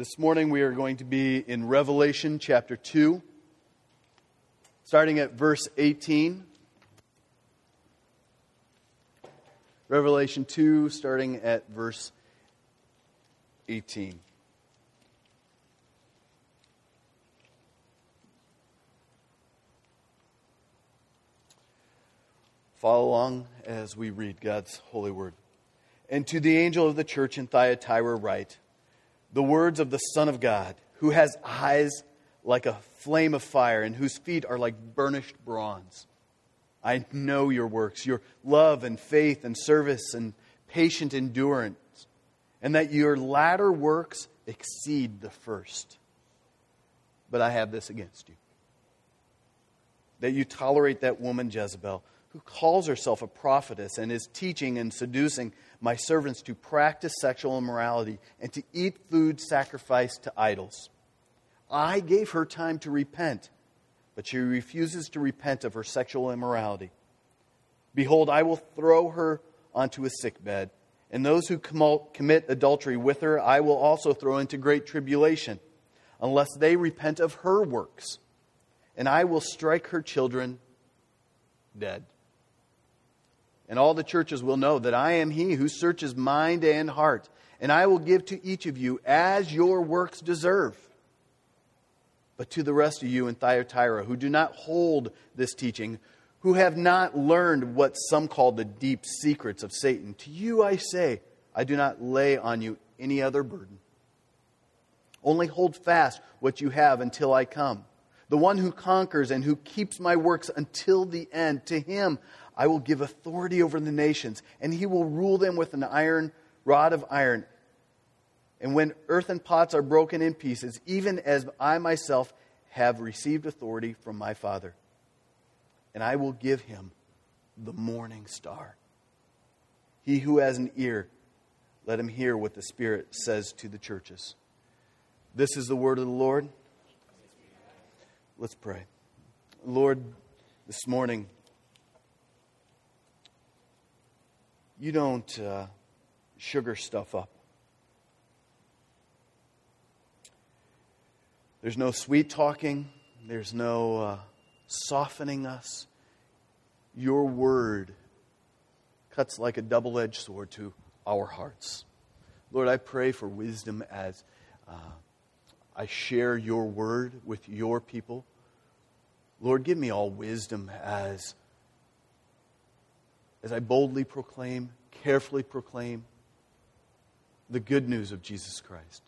This morning we are going to be in Revelation chapter 2, starting at verse 18. Revelation 2, starting at verse 18. Follow along as we read God's holy word. And to the angel of the church in Thyatira, write the words of the Son of God, who has eyes like a flame of fire and whose feet are like burnished bronze. I know your works, your love and faith and service and patient endurance, and that your latter works exceed the first. But I have this against you that you tolerate that woman Jezebel who calls herself a prophetess and is teaching and seducing my servants to practice sexual immorality and to eat food sacrificed to idols. I gave her time to repent, but she refuses to repent of her sexual immorality. Behold, I will throw her onto a sickbed, and those who commit adultery with her I will also throw into great tribulation, unless they repent of her works. And I will strike her children dead and all the churches will know that I am he who searches mind and heart, and I will give to each of you as your works deserve. But to the rest of you in Thyatira who do not hold this teaching, who have not learned what some call the deep secrets of Satan, to you I say, I do not lay on you any other burden. Only hold fast what you have until I come. The one who conquers and who keeps my works until the end, to him I will give authority over the nations, and he will rule them with an iron rod of iron. And when earthen pots are broken in pieces, even as I myself have received authority from my Father, and I will give him the morning star. He who has an ear, let him hear what the Spirit says to the churches. This is the word of the Lord. Let's pray. Lord, this morning, you don't uh, sugar stuff up. There's no sweet talking, there's no uh, softening us. Your word cuts like a double edged sword to our hearts. Lord, I pray for wisdom as uh, I share your word with your people. Lord, give me all wisdom as as I boldly proclaim, carefully proclaim the good news of Jesus Christ.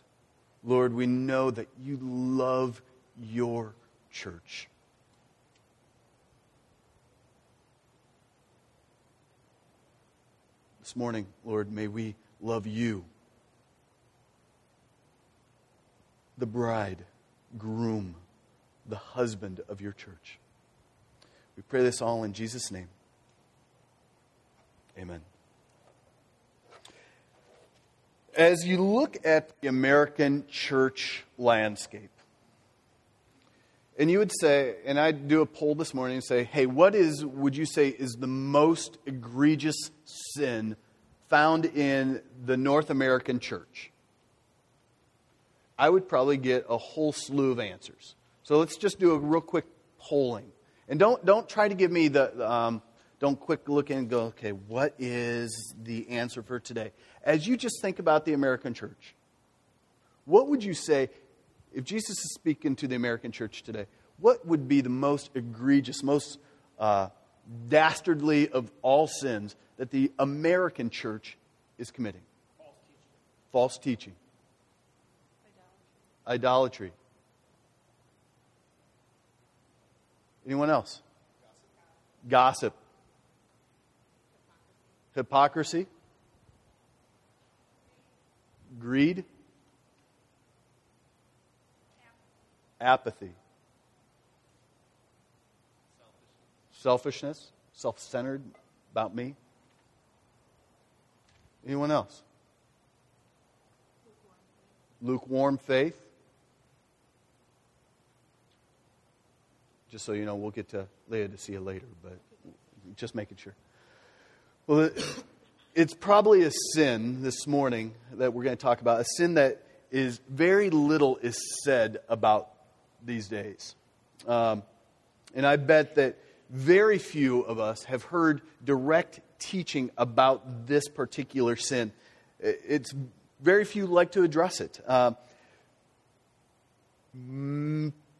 Lord, we know that you love your church. This morning, Lord, may we love you, the bride, groom, the husband of your church. We pray this all in Jesus' name. Amen. As you look at the American church landscape, and you would say, and I'd do a poll this morning and say, hey, what is, would you say, is the most egregious sin found in the North American church? I would probably get a whole slew of answers. So let's just do a real quick polling. And don't, don't try to give me the, um, don't quick look in and go, okay, what is the answer for today? As you just think about the American church, what would you say if Jesus is speaking to the American church today? What would be the most egregious, most uh, dastardly of all sins that the American church is committing? False teaching. False teaching. Idolatry. Idolatry. Anyone else? Gossip. Gossip hypocrisy, greed, apathy, selfishness, self centered about me. Anyone else? Lukewarm faith. Just so you know, we'll get to Laodicea later, but just making sure. Well, it's probably a sin this morning that we're going to talk about, a sin that is very little is said about these days. Um, and I bet that very few of us have heard direct teaching about this particular sin. It's very few like to address it. Uh,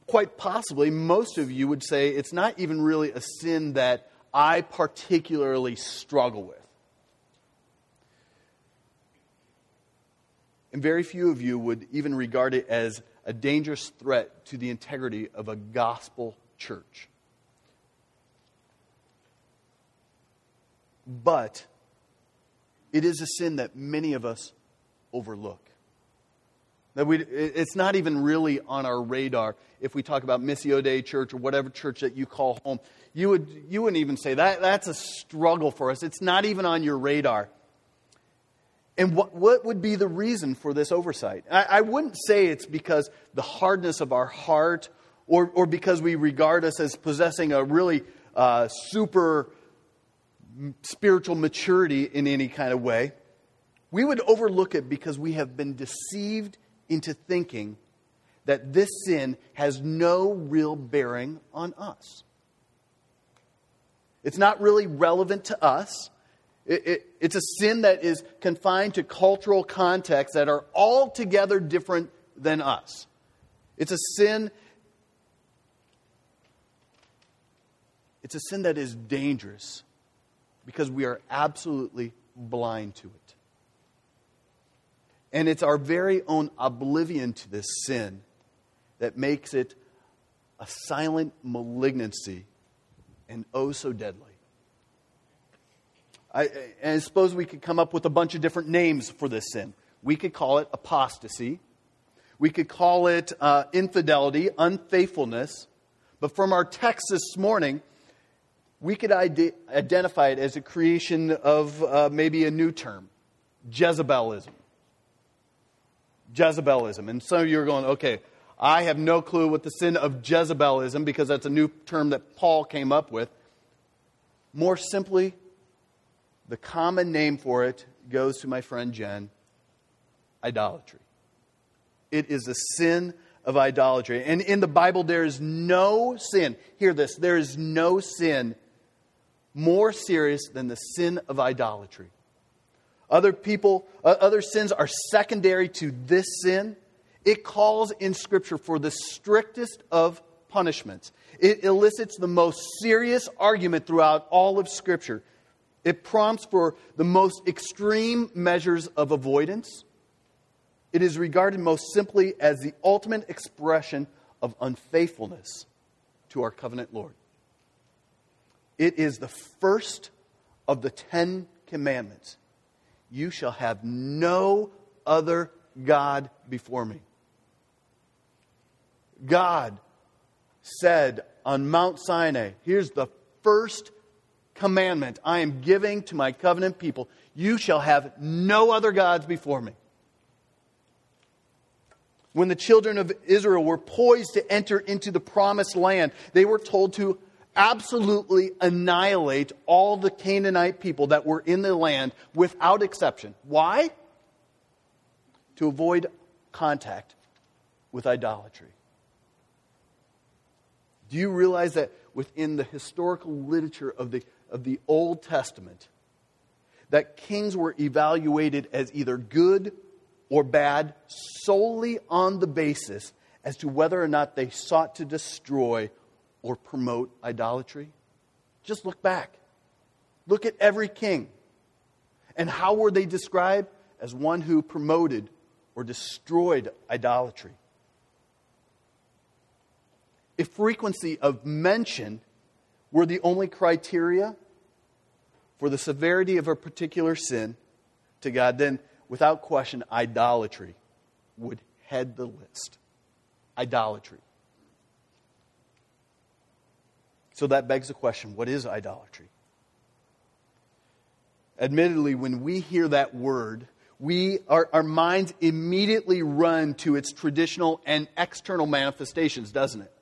quite possibly, most of you would say it's not even really a sin that I particularly struggle with. And very few of you would even regard it as a dangerous threat to the integrity of a gospel church. But it is a sin that many of us overlook. That we, it's not even really on our radar if we talk about Missio Dei Church or whatever church that you call home. You, would, you wouldn't even say that. That's a struggle for us. It's not even on your radar. And what, what would be the reason for this oversight? I, I wouldn't say it's because the hardness of our heart or, or because we regard us as possessing a really uh, super spiritual maturity in any kind of way. We would overlook it because we have been deceived into thinking that this sin has no real bearing on us. It's not really relevant to us. It, it, it's a sin that is confined to cultural contexts that are altogether different than us. It's a sin. It's a sin that is dangerous because we are absolutely blind to it. And it's our very own oblivion to this sin that makes it a silent malignancy and oh so deadly. I, I suppose we could come up with a bunch of different names for this sin. We could call it apostasy. We could call it uh, infidelity, unfaithfulness. But from our text this morning, we could ide- identify it as a creation of uh, maybe a new term Jezebelism. Jezebelism. And some of you are going, okay, I have no clue what the sin of Jezebelism, because that's a new term that Paul came up with. More simply, the common name for it goes to my friend Jen idolatry. It is a sin of idolatry. And in the Bible, there is no sin, hear this, there is no sin more serious than the sin of idolatry. Other people, uh, other sins are secondary to this sin. It calls in Scripture for the strictest of punishments. It elicits the most serious argument throughout all of Scripture. It prompts for the most extreme measures of avoidance. It is regarded most simply as the ultimate expression of unfaithfulness to our covenant Lord. It is the first of the Ten Commandments. You shall have no other God before me. God said on Mount Sinai, here's the first commandment I am giving to my covenant people you shall have no other gods before me. When the children of Israel were poised to enter into the promised land, they were told to absolutely annihilate all the Canaanite people that were in the land without exception. Why? To avoid contact with idolatry. Do you realize that within the historical literature of the of the Old Testament that kings were evaluated as either good or bad solely on the basis as to whether or not they sought to destroy or promote idolatry? Just look back. Look at every king. And how were they described? As one who promoted or destroyed idolatry. If frequency of mention were the only criteria, for the severity of a particular sin to God, then without question, idolatry would head the list. Idolatry. So that begs the question what is idolatry? Admittedly, when we hear that word, we, our, our minds immediately run to its traditional and external manifestations, doesn't it?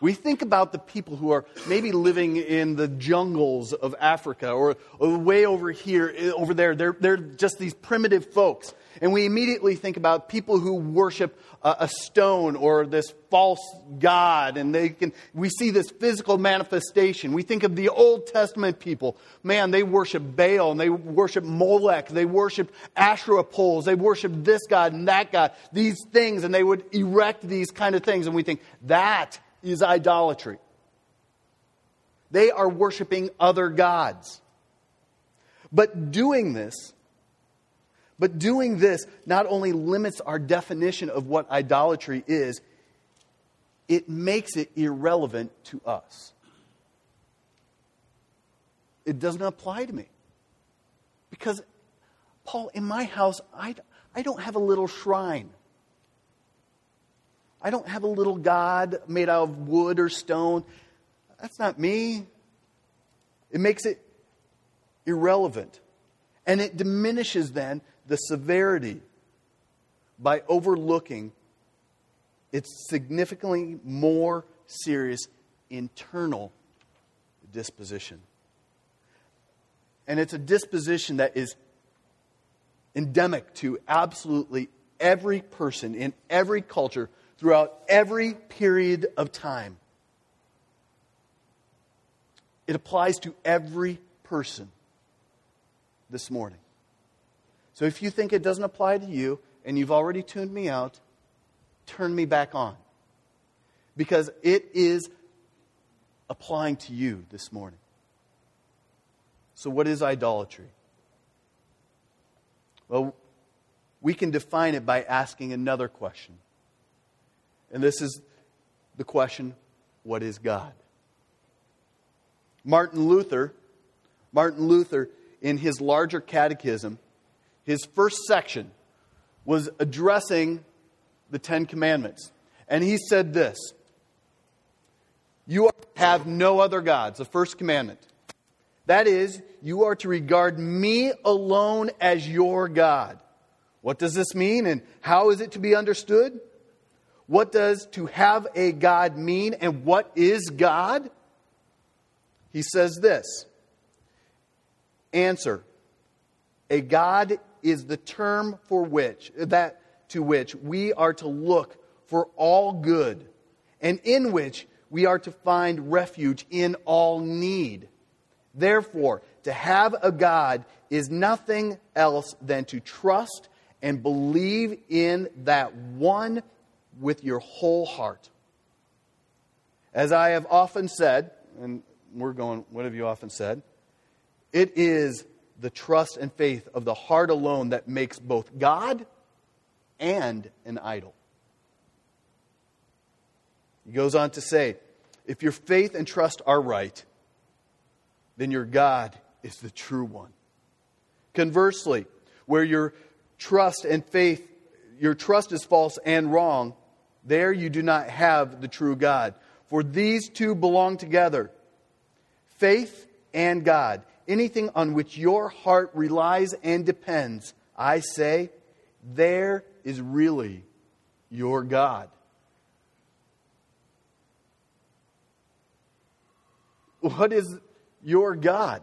We think about the people who are maybe living in the jungles of Africa or, or way over here, eh, over there. They're, they're just these primitive folks. And we immediately think about people who worship a, a stone or this false god, and they can, we see this physical manifestation. We think of the Old Testament people. Man, they worship Baal and they worship Molech. They worship Asherah poles. They worship this god and that god, these things, and they would erect these kind of things. And we think that is idolatry. They are worshiping other gods. But doing this but doing this not only limits our definition of what idolatry is, it makes it irrelevant to us. It doesn't apply to me. Because, Paul, in my house, I, I don't have a little shrine. I don't have a little God made out of wood or stone. That's not me. It makes it irrelevant. And it diminishes then the severity by overlooking its significantly more serious internal disposition. And it's a disposition that is endemic to absolutely every person in every culture throughout every period of time. It applies to every person this morning. So if you think it doesn't apply to you and you've already tuned me out, turn me back on. Because it is applying to you this morning. So, what is idolatry? Well, we can define it by asking another question. And this is the question what is God? Martin Luther, Martin Luther, in his larger catechism, his first section was addressing the Ten Commandments. And he said this You have no other gods, the first commandment. That is, you are to regard me alone as your God. What does this mean and how is it to be understood? What does to have a God mean and what is God? He says this Answer A God is the term for which that to which we are to look for all good and in which we are to find refuge in all need. Therefore, to have a God is nothing else than to trust and believe in that one with your whole heart. As I have often said, and we're going, what have you often said? It is the trust and faith of the heart alone that makes both God and an idol. He goes on to say, if your faith and trust are right, then your God is the true one. Conversely, where your trust and faith, your trust is false and wrong, there you do not have the true God. For these two belong together faith and God anything on which your heart relies and depends, I say, there is really your God. What is your God?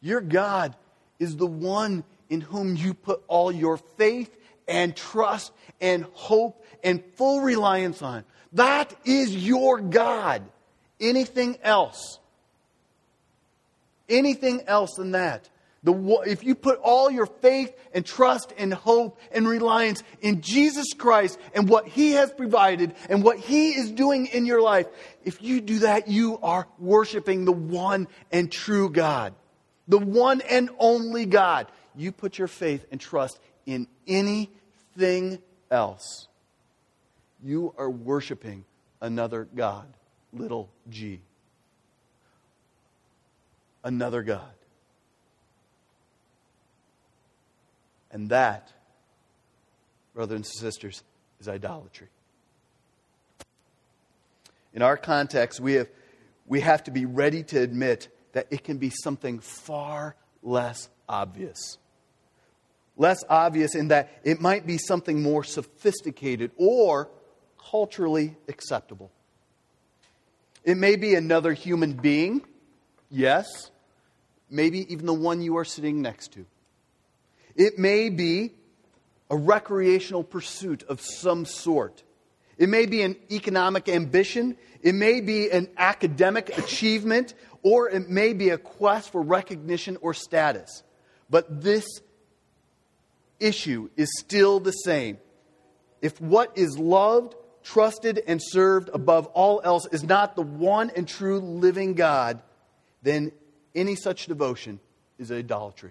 Your God is the one in whom you put all your faith and trust and hope and full reliance on. That is your God. Anything else anything else than that. The, if you put all your faith and trust and hope and reliance in Jesus Christ and what He has provided and what He is doing in your life, if you do that, you are worshiping the one and true God, the one and only God. You put your faith and trust in anything else, you are worshiping another God, little g another God. And that, brothers and sisters, is idolatry. In our context, we have, we have to be ready to admit that it can be something far less obvious. Less obvious in that it might be something more sophisticated or culturally acceptable. It may be another human being, yes. Maybe even the one you are sitting next to. It may be a recreational pursuit of some sort. It may be an economic ambition. It may be an academic achievement, or it may be a quest for recognition or status. But this issue is still the same. If what is loved, trusted, and served above all else is not the one and true living God, then any such devotion is idolatry.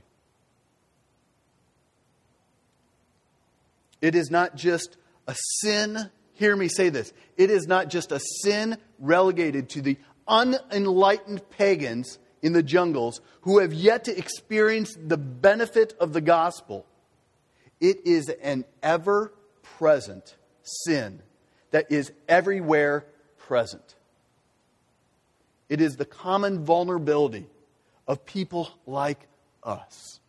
It is not just a sin, hear me say this, it is not just a sin relegated to the unenlightened pagans in the jungles who have yet to experience the benefit of the gospel. It is an ever present sin that is everywhere present. It is the common vulnerability of people like us,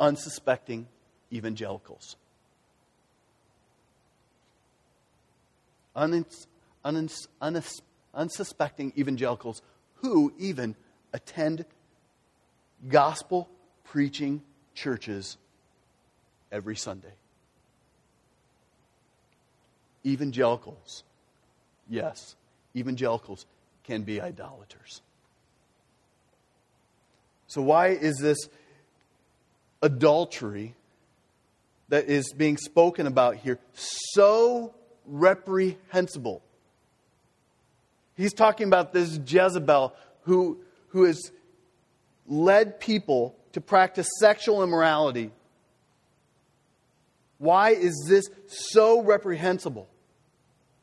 unsuspecting evangelicals. Unins, unins, unsuspecting evangelicals who even attend gospel preaching churches every Sunday. Evangelicals, yes, evangelicals can be idolaters. So, why is this adultery that is being spoken about here so reprehensible? He's talking about this Jezebel who, who has led people to practice sexual immorality. Why is this so reprehensible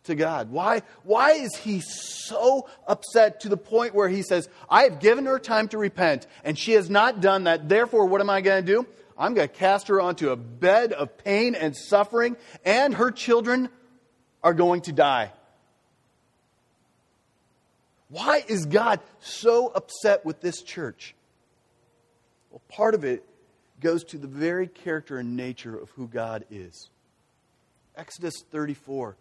to God? Why, why is he so upset to the point where he says, I have given her time to repent, and she has not done that. Therefore, what am I going to do? I'm going to cast her onto a bed of pain and suffering, and her children are going to die. Why is God so upset with this church? Well, part of it goes to the very character and nature of who God is. Exodus 34,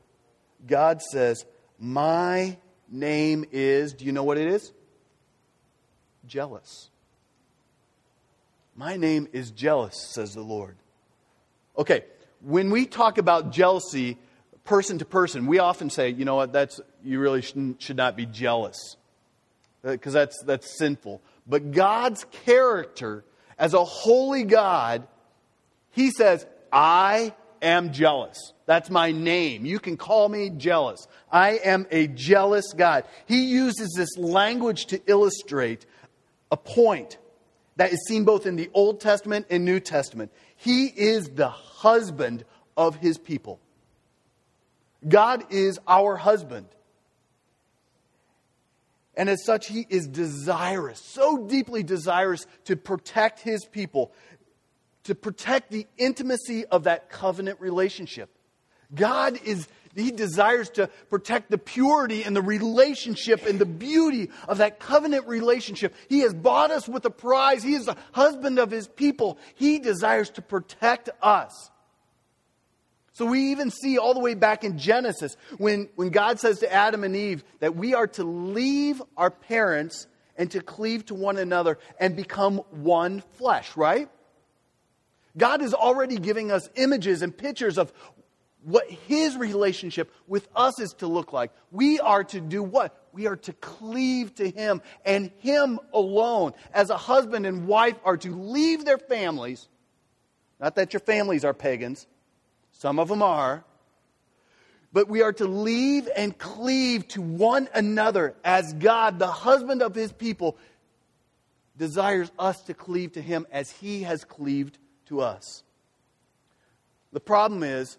God says, My name is, do you know what it is? Jealous. My name is jealous, says the Lord. Okay, when we talk about jealousy, person to person, we often say, you know what, that's, you really should not be jealous because uh, that's, that's sinful. But God's character as a holy God, He says, I am jealous. That's my name. You can call me jealous. I am a jealous God. He uses this language to illustrate a point that is seen both in the Old Testament and New Testament. He is the husband of his people. God is our husband. And as such, he is desirous, so deeply desirous to protect his people, to protect the intimacy of that covenant relationship. God is, he desires to protect the purity and the relationship and the beauty of that covenant relationship. He has bought us with a prize. He is the husband of his people. He desires to protect us. So we even see all the way back in Genesis when, when God says to Adam and Eve that we are to leave our parents and to cleave to one another and become one flesh, right? God is already giving us images and pictures of what his relationship with us is to look like. We are to do what? We are to cleave to him and him alone. As a husband and wife are to leave their families. Not that your families are pagans, some of them are. But we are to leave and cleave to one another as God, the husband of his people, desires us to cleave to him as he has cleaved to us. The problem is,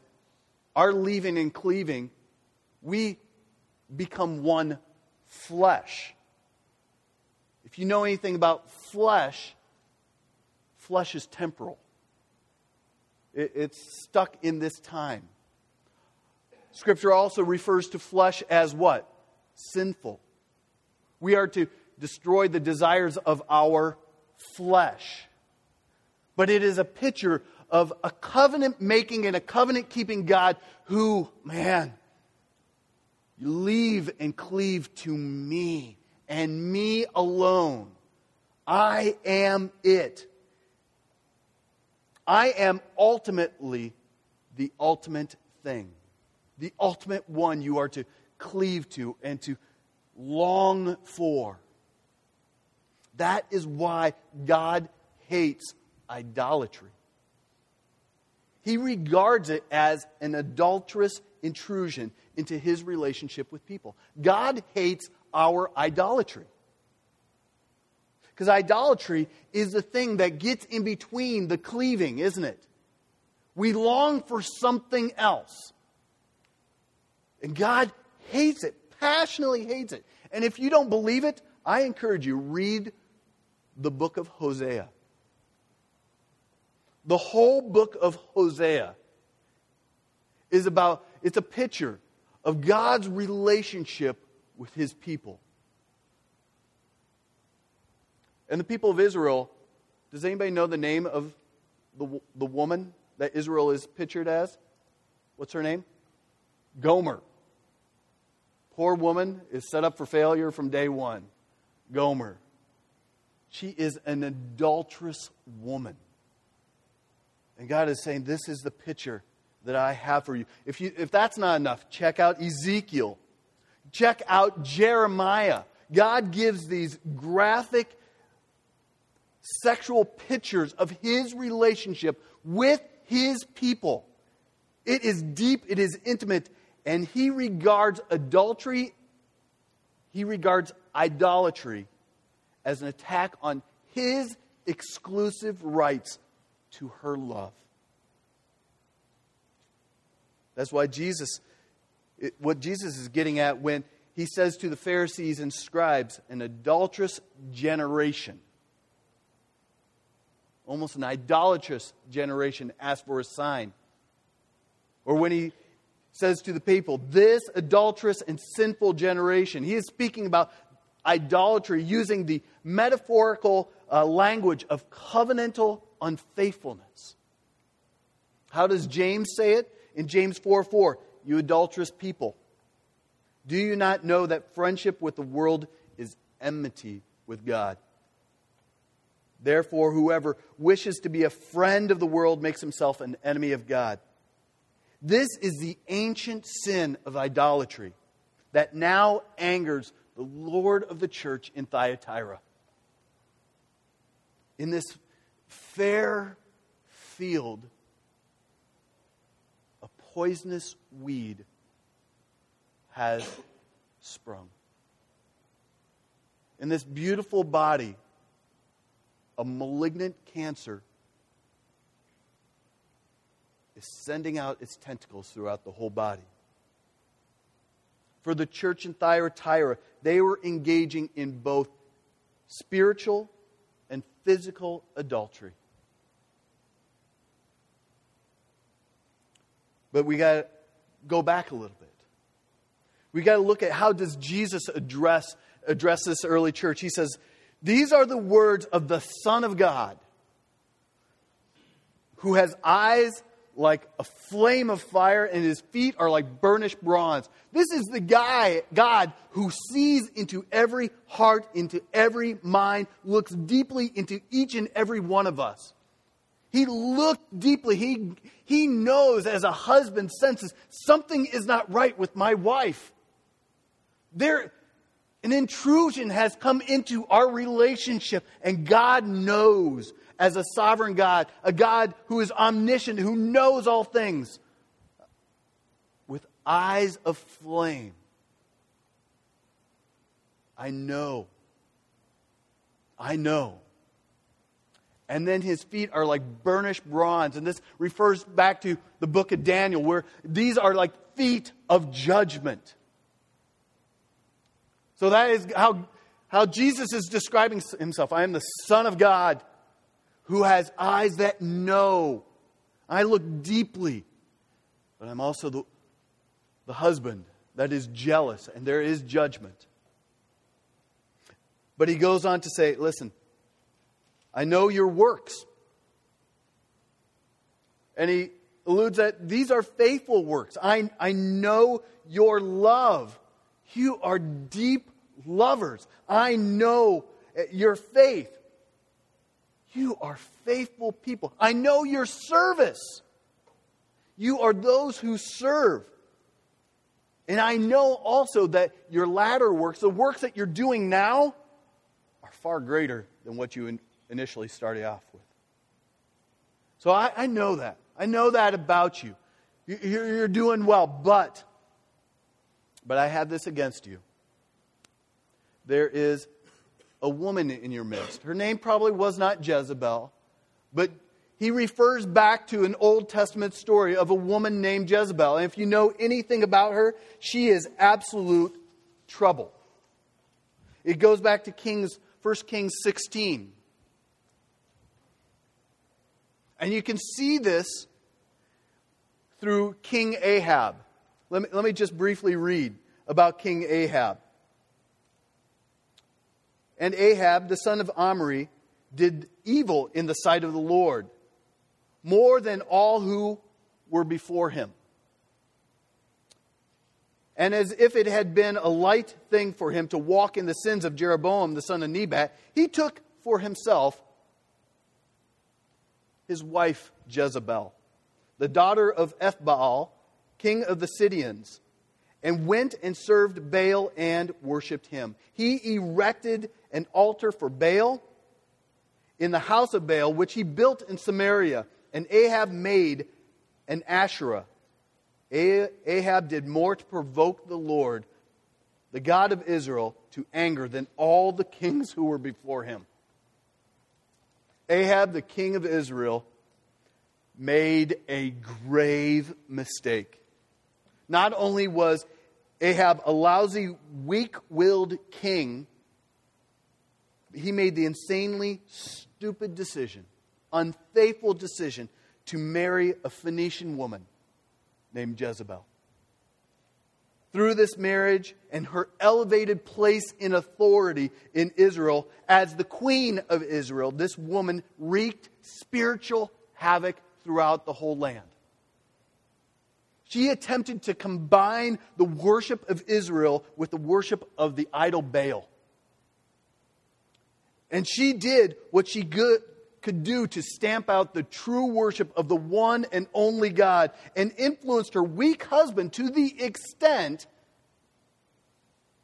our leaving and cleaving, we become one flesh. If you know anything about flesh, flesh is temporal. It's stuck in this time. Scripture also refers to flesh as what? Sinful. We are to destroy the desires of our flesh. But it is a picture of a covenant making and a covenant keeping God who, man, You leave and cleave to me and me alone. I am it. I am ultimately the ultimate thing, the ultimate one you are to cleave to and to long for. That is why God hates idolatry. He regards it as an adulterous intrusion into his relationship with people. God hates our idolatry. Because idolatry is the thing that gets in between the cleaving, isn't it? We long for something else. And God hates it, passionately hates it. And if you don't believe it, I encourage you read the book of Hosea. The whole book of Hosea is about it's a picture of God's relationship with his people. And the people of Israel, does anybody know the name of the, the woman that Israel is pictured as? What's her name? Gomer. Poor woman is set up for failure from day one. Gomer. She is an adulterous woman. And God is saying, This is the picture that I have for you. If, you, if that's not enough, check out Ezekiel. Check out Jeremiah. God gives these graphic sexual pictures of his relationship with his people. It is deep, it is intimate, and he regards adultery, he regards idolatry as an attack on his exclusive rights to her love. That's why Jesus, it, what Jesus is getting at when he says to the Pharisees and scribes, an adulterous generation almost an idolatrous generation, asked for a sign. Or when he says to the people, This adulterous and sinful generation, he is speaking about idolatry using the metaphorical uh, language of covenantal unfaithfulness. How does James say it? In James 4 4, you adulterous people. Do you not know that friendship with the world is enmity with God? Therefore, whoever wishes to be a friend of the world makes himself an enemy of God. This is the ancient sin of idolatry that now angers the Lord of the church in Thyatira. In this fair field, a poisonous weed has sprung. In this beautiful body, a malignant cancer is sending out its tentacles throughout the whole body. For the church in Thyatira, they were engaging in both spiritual physical adultery. But we got to go back a little bit. We got to look at how does Jesus address address this early church. He says, these are the words of the Son of God, who has eyes like a flame of fire and his feet are like burnished bronze. This is the guy, God, who sees into every heart, into every mind, looks deeply into each and every one of us. He looked deeply. He, he knows as a husband senses something is not right with my wife. There, an intrusion has come into our relationship, and God knows as a sovereign God, a God who is omniscient, who knows all things, with eyes of flame. I know. I know. And then his feet are like burnished bronze. And this refers back to the book of Daniel, where these are like feet of judgment. So that is how, how Jesus is describing himself. I am the Son of God who has eyes that know. I look deeply, but I'm also the, the husband that is jealous, and there is judgment. But he goes on to say, Listen, I know your works. And he alludes that these are faithful works. I, I know your love You are deep lovers. I know your faith. You are faithful people. I know your service. You are those who serve. And I know also that your latter works, the works that you're doing now, are far greater than what you initially started off with. So I, I know that. I know that about you. You're, you're doing well, but, but I have this against you. There is a woman in your midst. Her name probably was not Jezebel, but he refers back to an Old Testament story of a woman named Jezebel. And if you know anything about her, she is absolute trouble. It goes back to Kings, 1 Kings 16. And you can see this through King Ahab. Let me, let me just briefly read about King Ahab. And Ahab, the son of Omri, did evil in the sight of the Lord, more than all who were before him. And as if it had been a light thing for him to walk in the sins of Jeroboam, the son of Nebat, he took for himself his wife Jezebel, the daughter of Ethbaal, king of the Sidonians, and went and served Baal and worshipped him. He erected an altar for Baal in the house of Baal, which he built in Samaria, and Ahab made an Asherah. Ahab did more to provoke the Lord, the God of Israel, to anger than all the kings who were before him. Ahab, the king of Israel, made a grave mistake. Not only was Ahab a lousy, weak willed king, he made the insanely stupid decision, unfaithful decision, to marry a Phoenician woman named Jezebel. Through this marriage and her elevated place in authority in Israel as the queen of Israel, this woman wreaked spiritual havoc throughout the whole land. She attempted to combine the worship of Israel with the worship of the idol Baal. And she did what she good, could do to stamp out the true worship of the one and only God and influenced her weak husband to the extent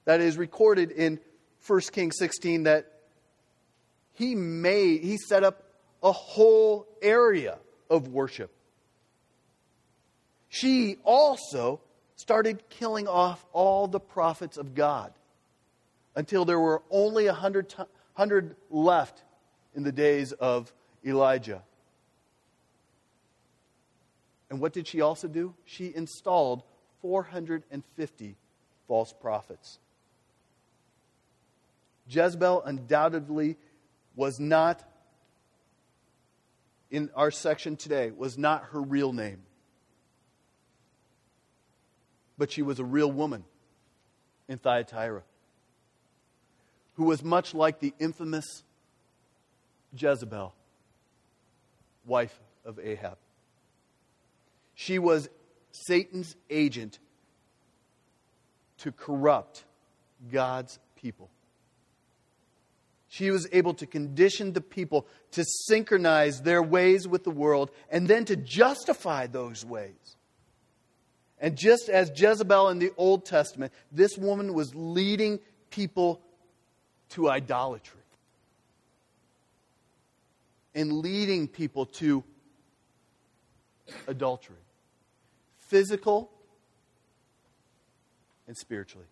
that is recorded in 1 Kings 16 that he made he set up a whole area of worship. She also started killing off all the prophets of God until there were only a hundred left in the days of Elijah. And what did she also do? She installed 450 false prophets. Jezebel undoubtedly was not, in our section today, was not her real name. But she was a real woman in Thyatira who was much like the infamous Jezebel, wife of Ahab. She was Satan's agent to corrupt God's people. She was able to condition the people to synchronize their ways with the world and then to justify those ways. And just as Jezebel in the Old Testament, this woman was leading people to idolatry and leading people to adultery, physical and spiritually.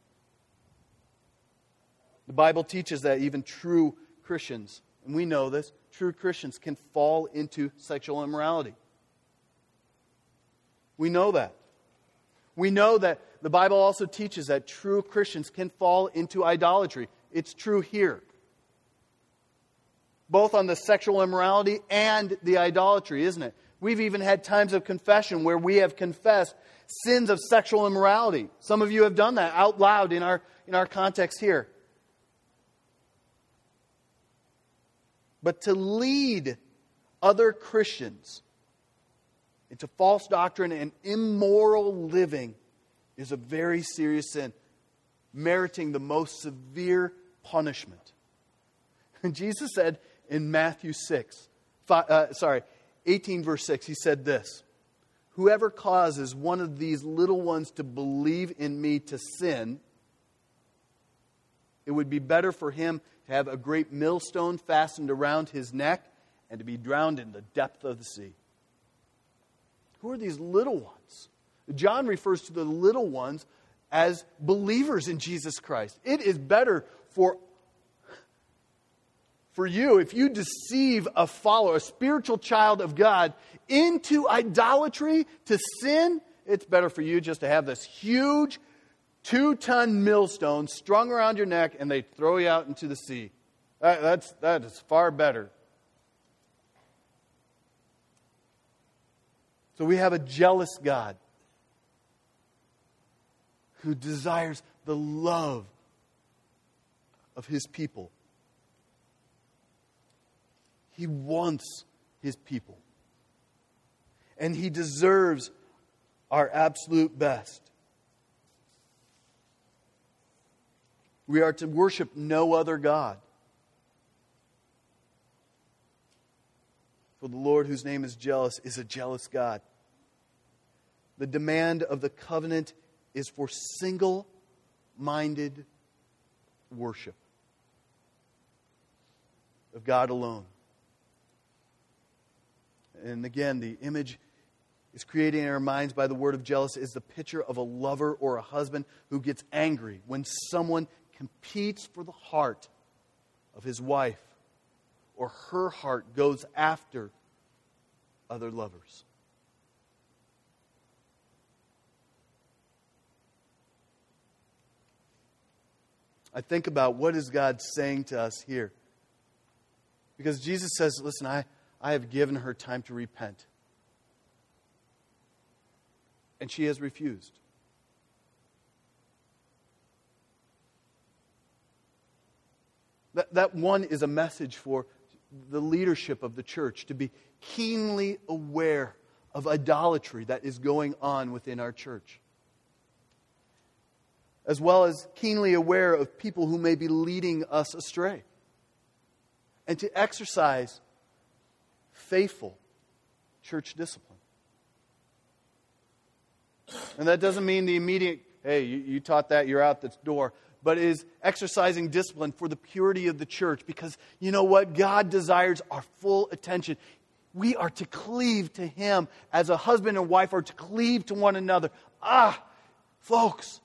The Bible teaches that even true Christians, and we know this, true Christians can fall into sexual immorality. We know that. We know that the Bible also teaches that true Christians can fall into idolatry. It's true here. Both on the sexual immorality and the idolatry, isn't it? We've even had times of confession where we have confessed sins of sexual immorality. Some of you have done that out loud in our, in our context here. But to lead other Christians into false doctrine and immoral living is a very serious sin. Meriting the most severe punishment. And Jesus said in Matthew 6, five, uh, sorry, 18, verse 6, he said this Whoever causes one of these little ones to believe in me to sin, it would be better for him to have a great millstone fastened around his neck and to be drowned in the depth of the sea. Who are these little ones? John refers to the little ones as believers in Jesus Christ. It is better for, for you if you deceive a follower, a spiritual child of God, into idolatry, to sin. It's better for you just to have this huge two ton millstone strung around your neck and they throw you out into the sea. That, that's, that is far better. So we have a jealous God who desires the love of his people. He wants his people. And he deserves our absolute best. We are to worship no other God. For the Lord, whose name is jealous, is a jealous God. The demand of the covenant is for single minded worship of God alone. And again, the image is created in our minds by the word of jealousy is the picture of a lover or a husband who gets angry when someone competes for the heart of his wife or her heart goes after other lovers. I think about what is God saying to us here. Because Jesus says, listen, I, I have given her time to repent. And she has refused. That, that one is a message for the leadership of the church to be keenly aware of idolatry that is going on within our church, as well as keenly aware of people who may be leading us astray, and to exercise faithful church discipline. And that doesn't mean the immediate, hey, you, you taught that, you're out the door but is exercising discipline for the purity of the church because you know what? God desires our full attention. We are to cleave to Him as a husband and wife are to cleave to one another. Ah, folks,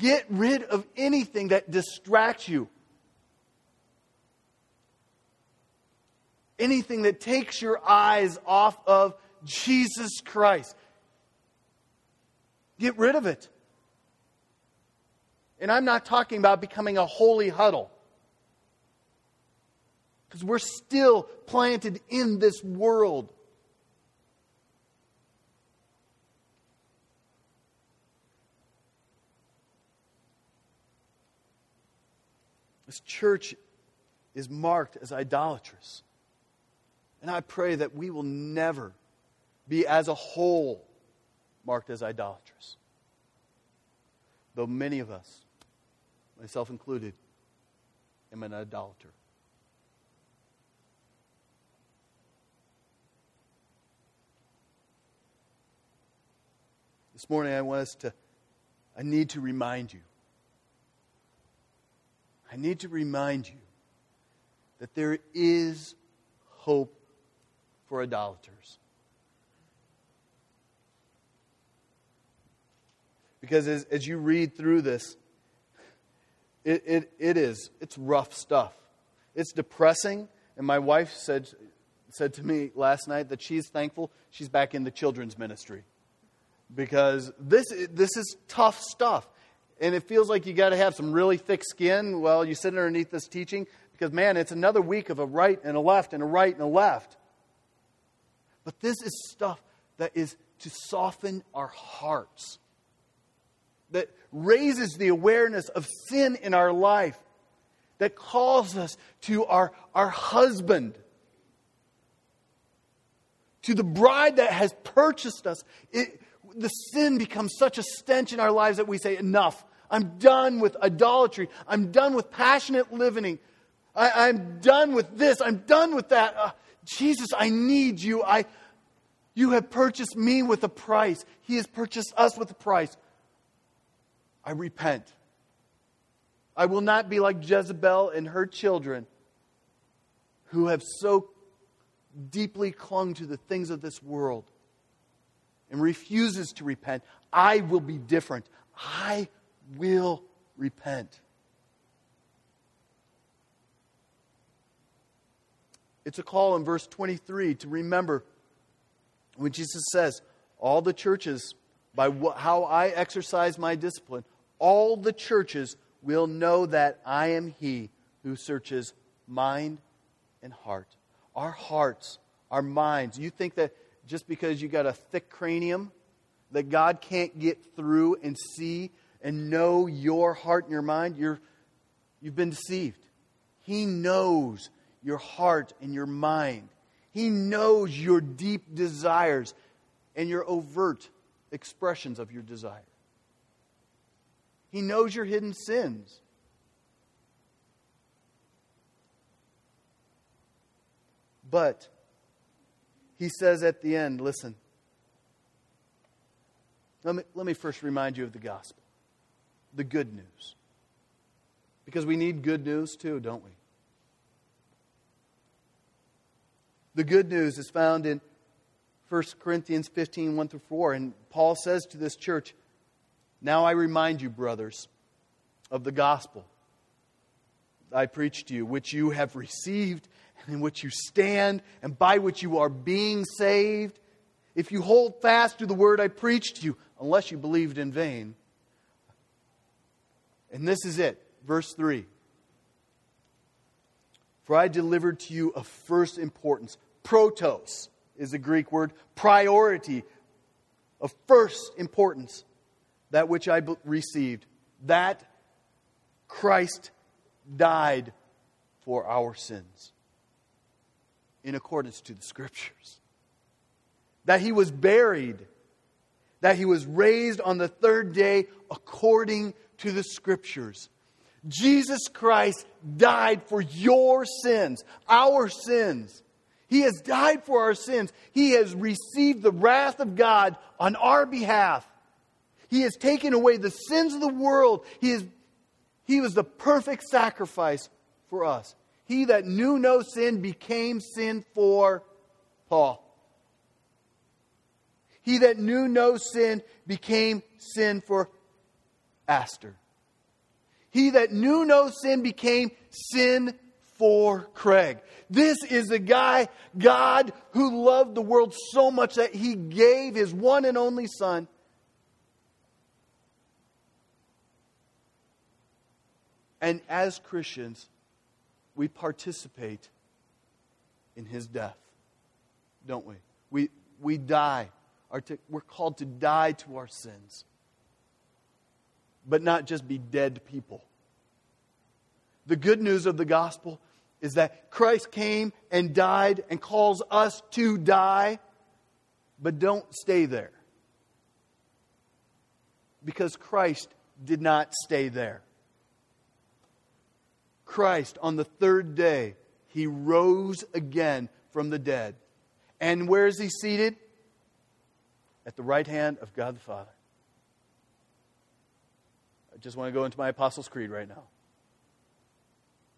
get rid of anything that distracts you. Anything that takes your eyes off of Jesus Christ. Get rid of it. And I'm not talking about becoming a holy huddle. Because we're still planted in this world. This church is marked as idolatrous. And I pray that we will never be as a whole marked as idolatrous. Though many of us myself included, am an idolater. This morning, I want us to, I need to remind you. I need to remind you that there is hope for idolaters. Because as, as you read through this, it, it, it is. It's rough stuff. It's depressing. And my wife said, said to me last night that she's thankful she's back in the children's ministry because this, this is tough stuff. And it feels like you got to have some really thick skin while you sit underneath this teaching because, man, it's another week of a right and a left and a right and a left. But this is stuff that is to soften our hearts that raises the awareness of sin in our life, that calls us to our, our husband, to the bride that has purchased us. It, the sin becomes such a stench in our lives that we say, Enough, I'm done with idolatry. I'm done with passionate living. I, am done with this. I'm done with that. Uh, Jesus, I need you. I, you have purchased me with a price. He has purchased us with a price. I repent. I will not be like Jezebel and her children who have so deeply clung to the things of this world and refuses to repent. I will be different. I will repent. It's a call in verse 23 to remember when Jesus says, All the churches, by wh- how I exercise my discipline, all the churches will know that I am He who searches mind and heart. Our hearts, our minds. You think that just because you got a thick cranium, that God can't get through and see and know your heart and your mind, you're, you've been deceived. He knows your heart and your mind. He knows your deep desires and your overt expressions of your desire. He knows your hidden sins. But he says at the end, listen, let me, let me first remind you of the gospel, the good news. Because we need good news too, don't we? The good news is found in 1 Corinthians 15 1 through 4. And Paul says to this church, Now I remind you, brothers, of the gospel I preached to you, which you have received, and in which you stand, and by which you are being saved. If you hold fast to the word I preached to you, unless you believed in vain. And this is it, verse 3. For I delivered to you of first importance. Protos is the Greek word, priority, of first importance. That which I received. That Christ died for our sins in accordance to the Scriptures. That he was buried. That he was raised on the third day according to the Scriptures Jesus Christ died for your sins, our sins. He has died for our sins. He has received the wrath of God on our behalf. He has taken away the sins of the world. He, is, he was the perfect sacrifice for us. He that knew no sin became sin for Paul. He that knew no sin became sin for Aster. He that knew no sin became sin for Craig. This is the guy, God, who loved the world so much that he gave his one and only Son. And as Christians, we participate in his death, don't we? We, we die. Our We're called to die to our sins but not just be dead people. The good news of the gospel is that Christ came and died and calls us to die, but don't stay there. Because Christ did not stay there. Christ, on the third day, he rose again from the dead. And where is he seated? At the right hand of God the Father just want to go into my Apostles' Creed right now.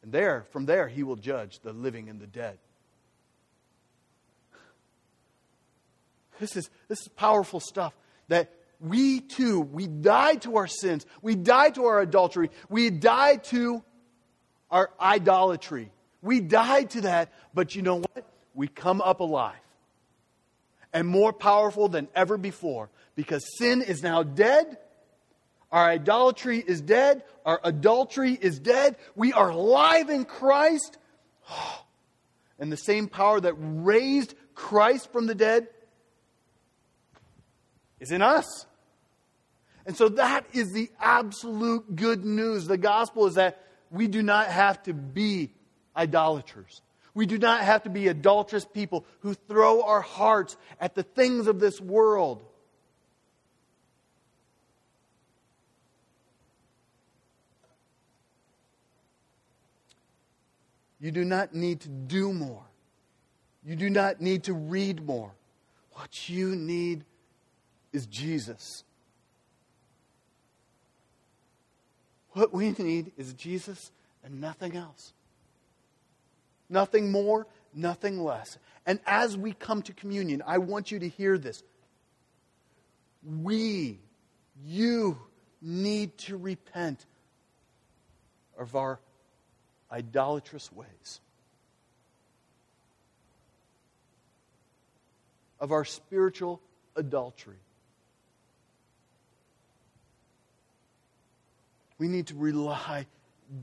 And there, from there, he will judge the living and the dead. This is, this is powerful stuff that we too, we die to our sins. We die to our adultery. We die to our idolatry. We die to that, but you know what? We come up alive and more powerful than ever before because sin is now dead our idolatry is dead. Our adultery is dead. We are alive in Christ. And the same power that raised Christ from the dead is in us. And so that is the absolute good news. The gospel is that we do not have to be idolaters. We do not have to be adulterous people who throw our hearts at the things of this world. You do not need to do more. You do not need to read more. What you need is Jesus. What we need is Jesus and nothing else. Nothing more, nothing less. And as we come to communion, I want you to hear this. We, you, need to repent of our idolatrous ways, of our spiritual adultery. We need to rely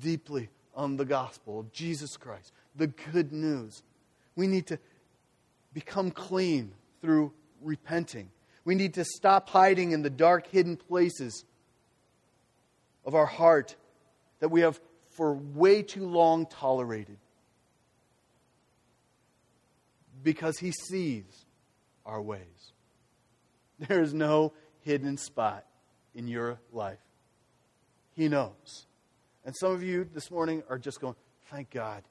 deeply on the gospel of Jesus Christ, the good news. We need to become clean through repenting. We need to stop hiding in the dark, hidden places of our heart that we have for way too long tolerated. Because He sees our ways. There is no hidden spot in your life. He knows. And some of you this morning are just going, thank God,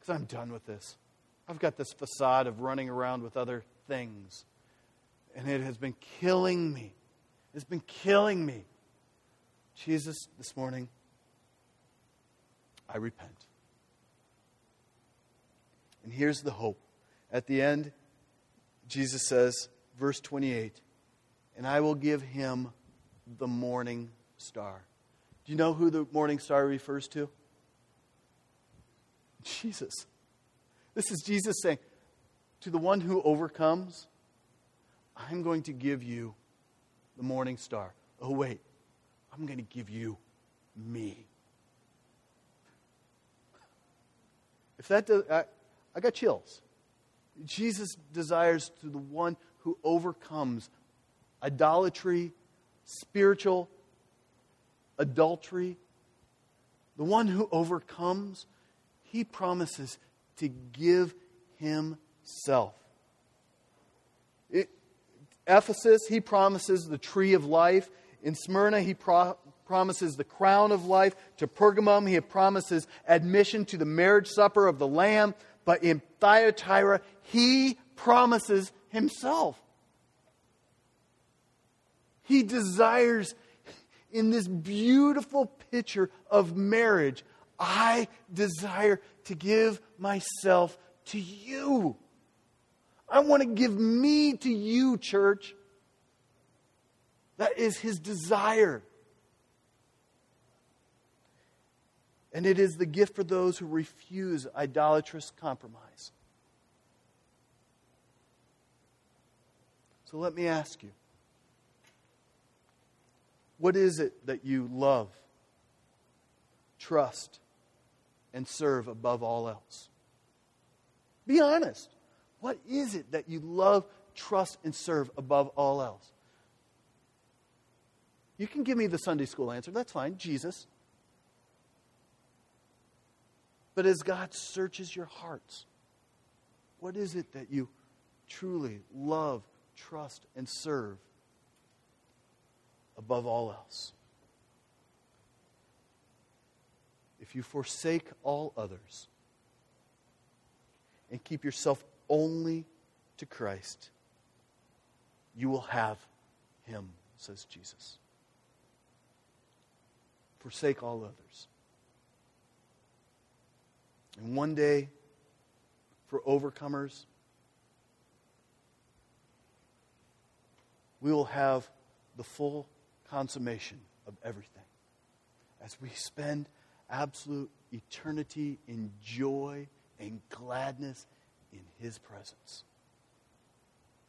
because I'm done with this. I've got this facade of running around with other things, and it has been killing me. It's been killing me. Jesus, this morning, I repent. And here's the hope. At the end, Jesus says, verse 28, and I will give him the morning star. Do you know who the morning star refers to? Jesus. This is Jesus saying, To the one who overcomes, I'm going to give you the morning star. Oh, wait, I'm going to give you me. If that does, I, I got chills. Jesus desires to the one who overcomes idolatry, spiritual adultery, the one who overcomes, he promises to give himself. It, Ephesus, he promises the tree of life. In Smyrna, he pro- promises the crown of life. To Pergamum, he promises admission to the marriage supper of the Lamb. But in Thyatira, he promises himself. He desires in this beautiful picture of marriage, I desire to give myself to you. I want to give me to you, church. That is his desire. And it is the gift for those who refuse idolatrous compromise. So let me ask you what is it that you love, trust, and serve above all else? Be honest. What is it that you love, trust, and serve above all else? You can give me the Sunday school answer. That's fine. Jesus. But as God searches your hearts, what is it that you truly love, trust, and serve above all else. If you forsake all others and keep yourself only to Christ, you will have Him, says Jesus. Forsake all others. And one day, for overcomers, we will have the full consummation of everything. As we spend absolute eternity in joy and gladness in His presence.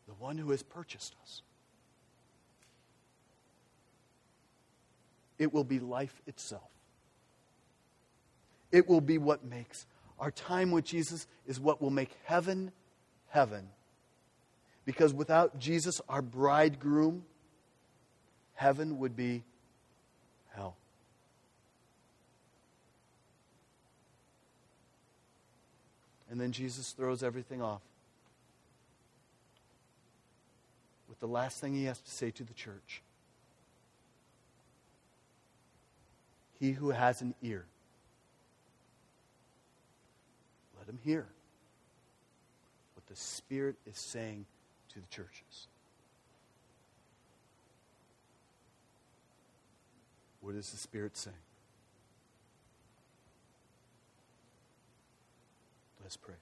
The one who has purchased us. It will be life itself. It will be what makes our time with Jesus is what will make heaven heaven. Because without Jesus, our bridegroom, heaven would be hell. And then Jesus throws everything off with the last thing he has to say to the church He who has an ear, Let him hear what the Spirit is saying to the churches. What is the Spirit saying? Let's pray.